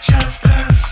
just us.